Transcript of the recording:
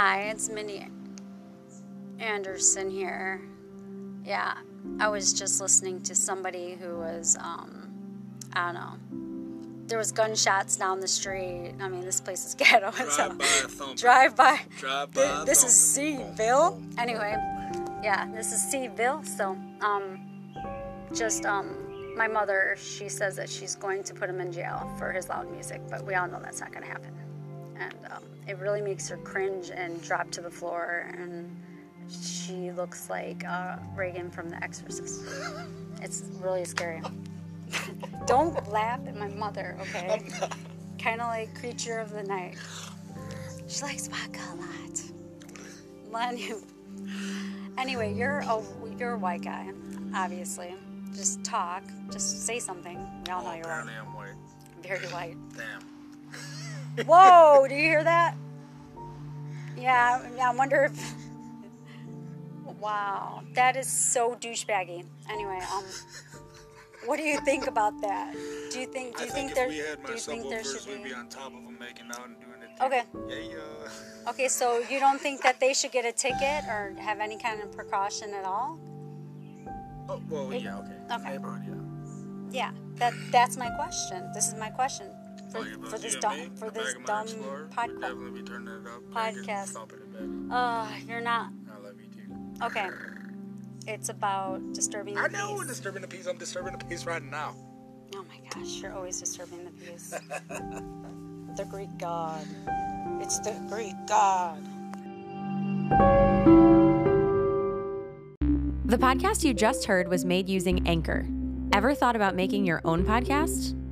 Hi, it's Mindy Anderson here. Yeah, I was just listening to somebody who was, um, I don't know. There was gunshots down the street. I mean, this place is ghetto. Drive so- by a thump. Drive by. Drive by this is thumping. Seville. Anyway, yeah, this is Seville. So, um, just um, my mother, she says that she's going to put him in jail for his loud music, but we all know that's not going to happen. And um, it really makes her cringe and drop to the floor, and she looks like uh, Regan from The Exorcist. It's really scary. Don't laugh at my mother, okay? Kind of like creature of the night. She likes vodka a lot. You. Anyway, you're a you're a white guy, obviously. Just talk. Just say something. We all know Oh, you're apparently white. I'm white. Very white. Damn. Whoa! Do you hear that? Yeah. yeah, I wonder if. Wow, that is so douchebaggy. Anyway, um, what do you think about that? Do you think? Do you think, think, there? we had Do you think there should be? be on top of them making out and doing it. Okay. Yeah, yeah. Okay, so you don't think that they should get a ticket or have any kind of precaution at all? Oh, well, yeah, okay. Okay. Neighborhood, yeah. Yeah, that that's my question. This is my question for, yeah, but for this dumb me, for this back of my dumb Explorer, podcast. definitely be turning it up. banging, Podcast. Thumping it back. Uh, you're not I love you too. okay. It's about disturbing the peace. I know we're peace. disturbing the peace. I'm disturbing the peace right now. Oh my gosh, you're always disturbing the peace. the Greek god. It's the Greek god. The podcast you just heard was made using Anchor. Ever thought about making your own podcast?